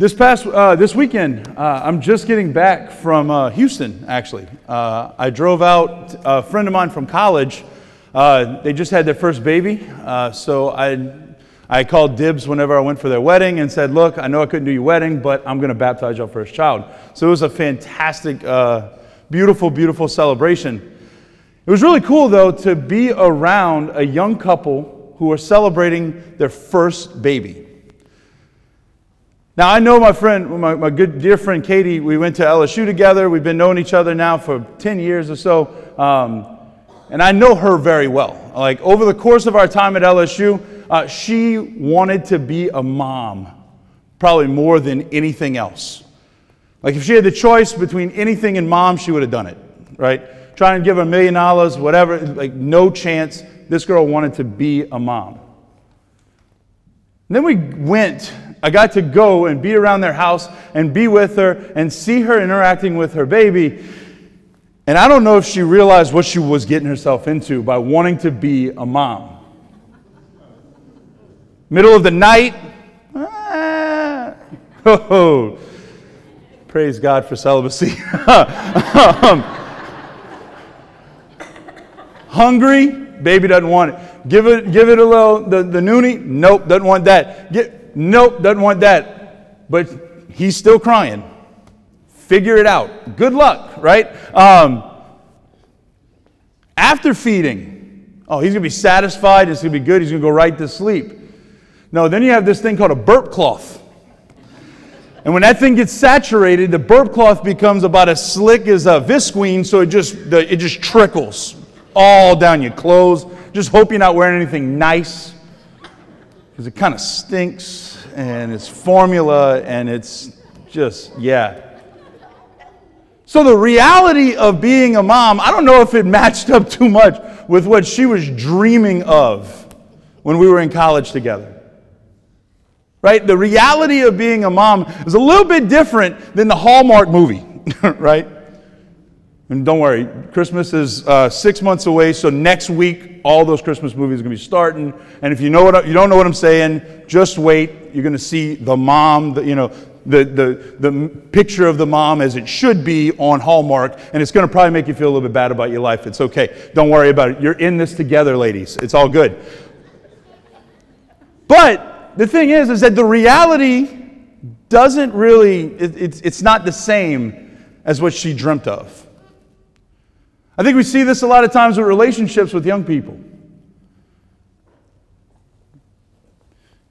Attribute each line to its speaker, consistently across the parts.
Speaker 1: This past uh, this weekend, uh, I'm just getting back from uh, Houston. Actually, uh, I drove out. A friend of mine from college. Uh, they just had their first baby, uh, so I I called dibs whenever I went for their wedding and said, "Look, I know I couldn't do your wedding, but I'm going to baptize your first child." So it was a fantastic, beautiful, beautiful celebration. It was really cool though to be around a young couple who are celebrating their first baby. Now, I know my friend, my, my good dear friend Katie, we went to LSU together. We've been knowing each other now for 10 years or so. Um, and I know her very well. Like, over the course of our time at LSU, uh, she wanted to be a mom, probably more than anything else. Like, if she had the choice between anything and mom, she would have done it, right? Trying to give her a million dollars, whatever, like, no chance. This girl wanted to be a mom. And then we went I got to go and be around their house and be with her and see her interacting with her baby. And I don't know if she realized what she was getting herself into by wanting to be a mom. Middle of the night, ah, oh, praise God for celibacy. um, hungry, baby doesn't want it. Give it, give it a little, the, the noonie, nope, doesn't want that. Get, Nope, doesn't want that. But he's still crying. Figure it out. Good luck, right? Um, after feeding, oh, he's going to be satisfied. It's going to be good. He's going to go right to sleep. No, then you have this thing called a burp cloth. And when that thing gets saturated, the burp cloth becomes about as slick as a visqueen, so it just, it just trickles all down your clothes. Just hope you're not wearing anything nice because it kind of stinks and it's formula and it's just, yeah. So the reality of being a mom, I don't know if it matched up too much with what she was dreaming of when we were in college together. Right? The reality of being a mom is a little bit different than the Hallmark movie, right? And don't worry, Christmas is uh, six months away, so next week all those Christmas movies are to be starting. And if you know what you don't know what I'm saying, just wait. You're to see the mom, the, you know, the, the, the picture of the mom as it should be on Hallmark, and it's to probably make you feel a little bit bad about your life. It's okay. Don't worry about it. You're in this together, ladies. It's all good. But the thing is, is that the reality doesn't really, it, it's, it's not the same as what she dreamt of. I think we see this a lot of times with relationships with young people.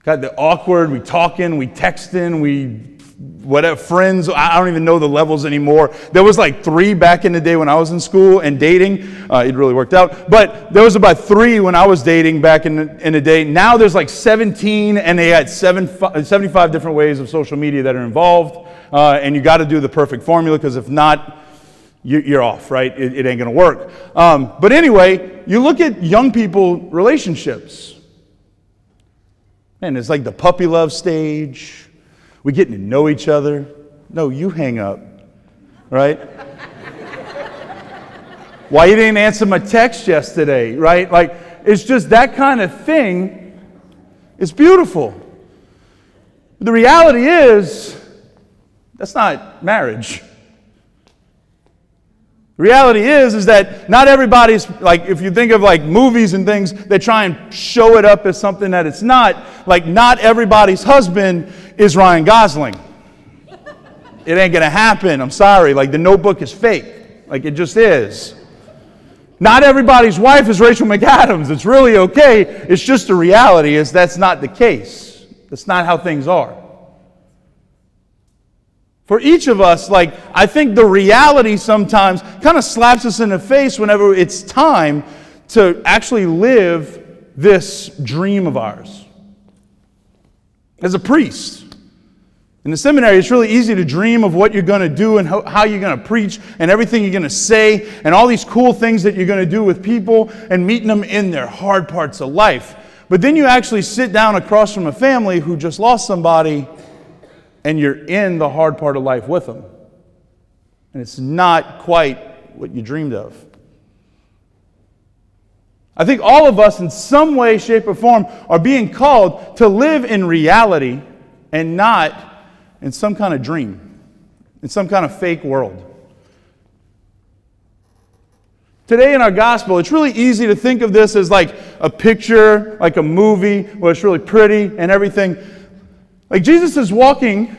Speaker 1: Got the awkward, we talking, we texting, we whatever friends i don't even know the levels anymore. There was like three back in the day when i was in school and dating uh, it really worked out. But there was about three when i was dating back in the, in the day. Now there's like 17 and they had seven, 75 different ways of social media that are involved uh, and you got to do the perfect formula because if not you're off, right? It, ain't going to work. Um, but anyway, you look at young people relationships. Man, it's like the puppy love stage. We getting to know each other. No, you hang up, right? Why you didn't answer my text yesterday, right? Like, it's just that kind of thing. It's beautiful. The reality is, that's not marriage. Reality is, is that not everybody's, like, if you think of like movies and things, they try and show it up as something that it's not. Like, not everybody's husband is Ryan Gosling. it ain't gonna happen. I'm sorry. Like, the notebook is fake. Like, it just is. Not everybody's wife is Rachel McAdams. It's really okay. It's just the reality is that's not the case. That's not how things are. For each of us, like, I think the reality sometimes kind of slaps us in the face whenever it's time to actually live this dream of ours. As a priest, in the seminary, it's really easy to dream of what you're going to do and how, you're going to preach and everything you're going to say and all these cool things that you're going to do with people and meeting them in their hard parts of life. But then you actually sit down across from a family who just lost somebody and you're in the hard part of life with them. And it's not quite what you dreamed of. I think all of us, in some way, shape, or form, are being called to live in reality and not in some kind of dream, in some kind of fake world. Today in our gospel, it's really easy to think of this as like a picture, like a movie where it's really pretty and everything. Like Jesus is walking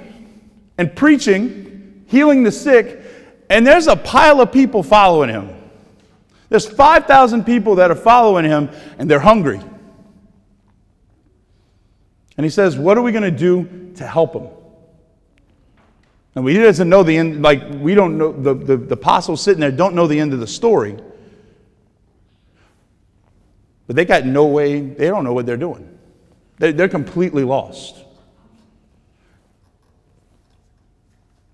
Speaker 1: and preaching, healing the sick, and there's a pile of people following him. There's 5,000 people that are following him, and they're hungry. And he says, What are we going to do to help them? And he doesn't know the end, like, we don't know, the, the, the apostles sitting there don't know the end of the story. But they got no way, they don't know what they're doing. They're, they're completely lost.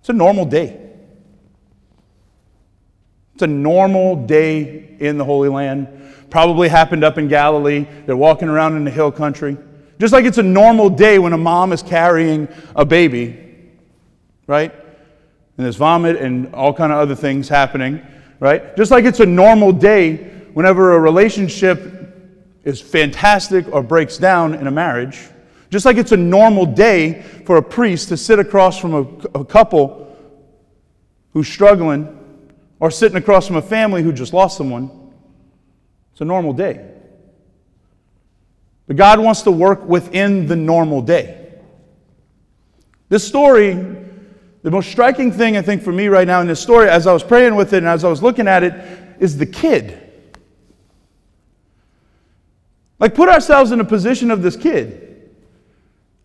Speaker 1: It's a normal day. It's a normal day in the Holy Land. Probably happened up in Galilee. They're walking around in the hill country. Just like it's a normal day when a mom is carrying a baby, right? And there's vomit and all kind of other things happening, right? Just like it's a normal day whenever a relationship is fantastic or breaks down in a marriage, just like it's a normal day for a priest to sit across from a, a couple who's struggling or sitting across from a family who just lost someone, it's a normal day. But God wants to work within the normal day. This story, the most striking thing I think for me right now in this story, as I was praying with it and as I was looking at it, is the kid. Like, put ourselves in a position of this kid.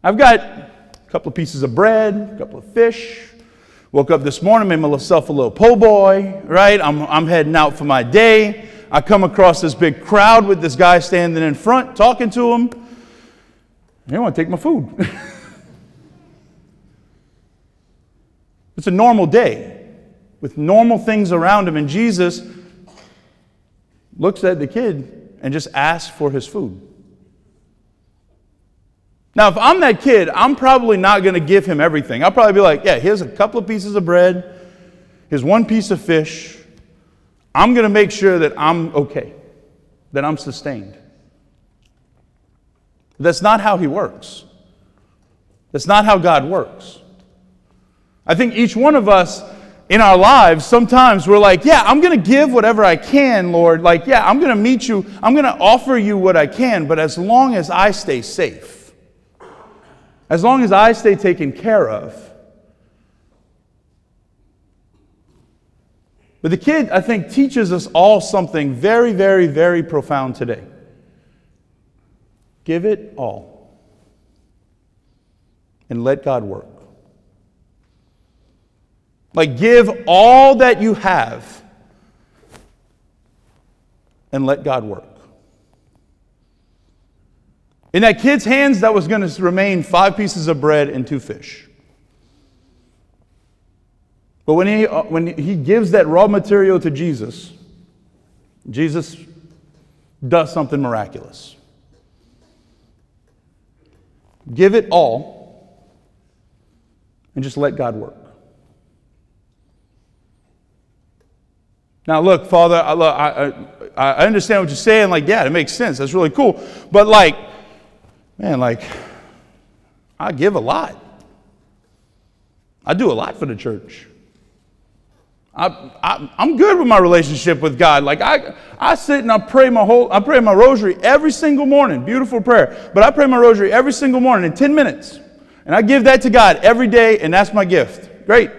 Speaker 1: I've got a couple of pieces of bread, a couple of fish. Woke up this morning, made myself a little po' boy, right? I'm, I'm heading out for my day. I come across this big crowd with this guy standing in front, talking to him. They want to take my food. it's a normal day with normal things around him, and Jesus looks at the kid and just asks for his food. Now, if I'm that kid, I'm probably not going to give him everything. I'll probably be like, yeah, here's a couple of pieces of bread, here's one piece of fish. I'm going to make sure that I'm okay, that I'm sustained. That's not how he works. That's not how God works. I think each one of us in our lives, sometimes we're like, yeah, I'm going to give whatever I can, Lord. Like, yeah, I'm going to meet you. I'm going to offer you what I can, but as long as I stay safe, as long as I stay taken care of. But the kid, I think, teaches us all something very, very, very profound today. Give it all and let God work. Like, give all that you have and let God work. In that kid's hands, that was going to remain five pieces of bread and two fish. But when he, uh, when he gives that raw material to Jesus, Jesus does something miraculous. Give it all and just let God work. Now, look, Father, I, I, I understand what you're saying. Like, yeah, it makes sense. That's really cool. But, like, man, like, I give a lot. I do a lot for the church. I, am good with my relationship with God. Like I, I sit and I pray my whole, I pray my rosary every single morning. Beautiful prayer. But I pray my rosary every single morning in 10 minutes. And I give that to God every day, and that's my gift. Great.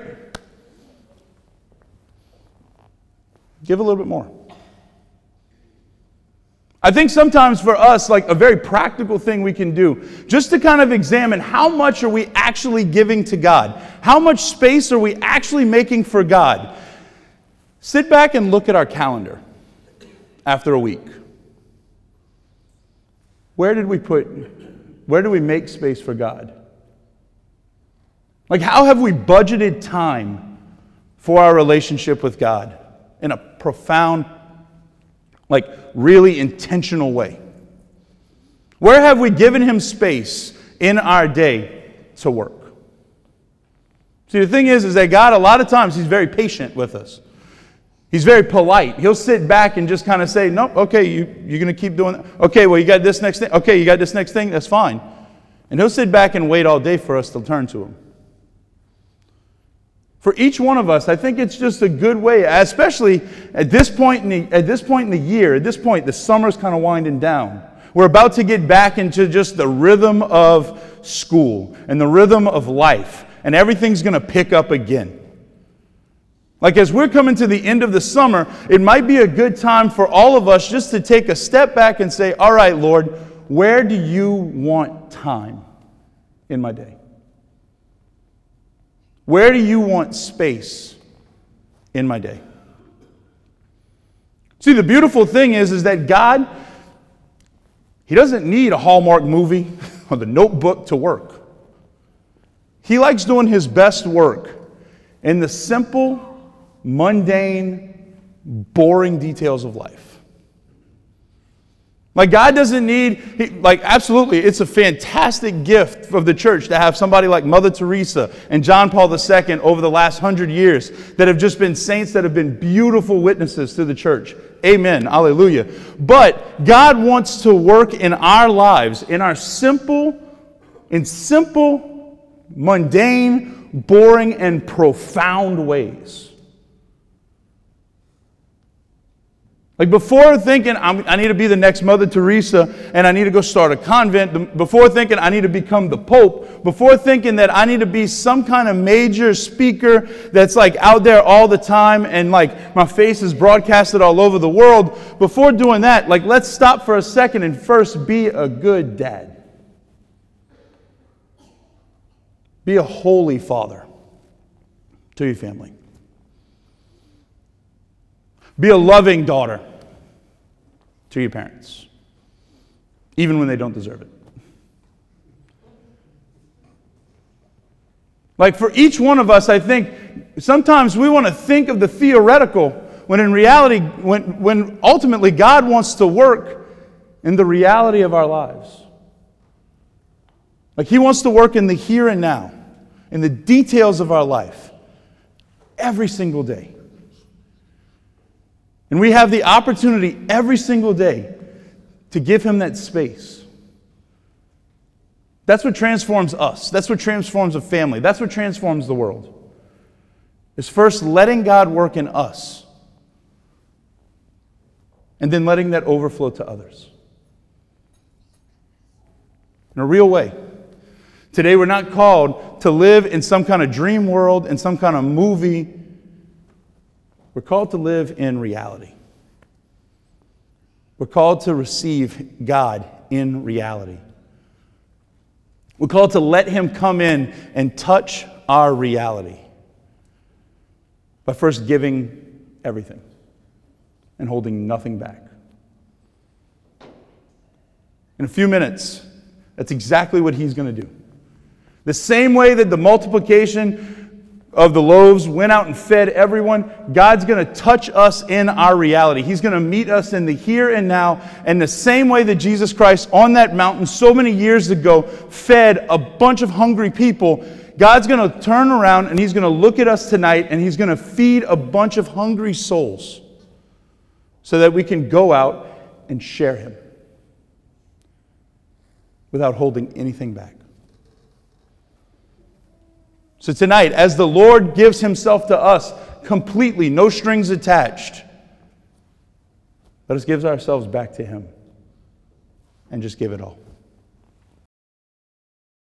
Speaker 1: Give a little bit more. I think sometimes for us, like a very practical thing we can do, just to kind of examine how much are we actually giving to God? How much space are we actually making for God? Sit back and look at our calendar after a week. Where did we put, where do we make space for God? Like, how have we budgeted time for our relationship with God? in a profound, like really intentional way? Where have we given him space in our day to work? See, the thing is, is that God, a lot of times, he's very patient with us. He's very polite. He'll sit back and just kind of say, Nope, okay, you, you're going to keep doing that. Okay, well, you got this next thing. Okay, you got this next thing. That's fine. And he'll sit back and wait all day for us to turn to him. For each one of us, I think it's just a good way, especially at this point in the, at this point in the year, at this point, the summer's kind of winding down. We're about to get back into just the rhythm of school and the rhythm of life, and everything's going to pick up again. Like, as we're coming to the end of the summer, it might be a good time for all of us just to take a step back and say, All right, Lord, where do you want time in my day? Where do you want space in my day? See, the beautiful thing is, is that God, He doesn't need a Hallmark movie or the notebook to work. He likes doing His best work in the simple, mundane, boring details of life. Like, God doesn't need, he, like, absolutely, it's a fantastic gift of the church to have somebody like Mother Teresa and John Paul II over the last hundred years that have just been saints that have been beautiful witnesses to the church. Amen. Hallelujah. But God wants to work in our lives, in our simple, in simple, mundane, boring, and profound ways. Like before thinking i need to be the next Mother Teresa and I need to go start a convent, before thinking I need to become the Pope, before thinking that I need to be some kind of major speaker that's like out there all the time and like my face is broadcasted all over the world, before doing that, like let's stop for a second and first be a good dad. Be a holy father to your family. Be a loving daughter to your parents, even when they don't deserve it. Like for each one of us, I think sometimes we want to think of the theoretical when in reality, when, when ultimately God wants to work in the reality of our lives. Like He wants to work in the here and now, in the details of our life, every single day. And we have the opportunity every single day to give Him that space. That's what transforms us. That's what transforms a family. That's what transforms the world. Is first letting God work in us, and then letting that overflow to others. In a real way. Today, we're not called to live in some kind of dream world, in some kind of movie we're called to live in reality. We're called to receive God in reality. We're called to let Him come in and touch our reality by first giving everything and holding nothing back. In a few minutes, that's exactly what He's going to do. The same way that the multiplication of the loaves went out and fed everyone, God's going to touch us in our reality. He's going to meet us in the here and now. And the same way that Jesus Christ on that mountain so many years ago fed a bunch of hungry people, God's going to turn around and He's going to look at us tonight and He's going to feed a bunch of hungry souls so that we can go out and share Him without holding anything back. So tonight, as the Lord gives himself to us completely, no strings attached, let us give ourselves back to him and just give it all.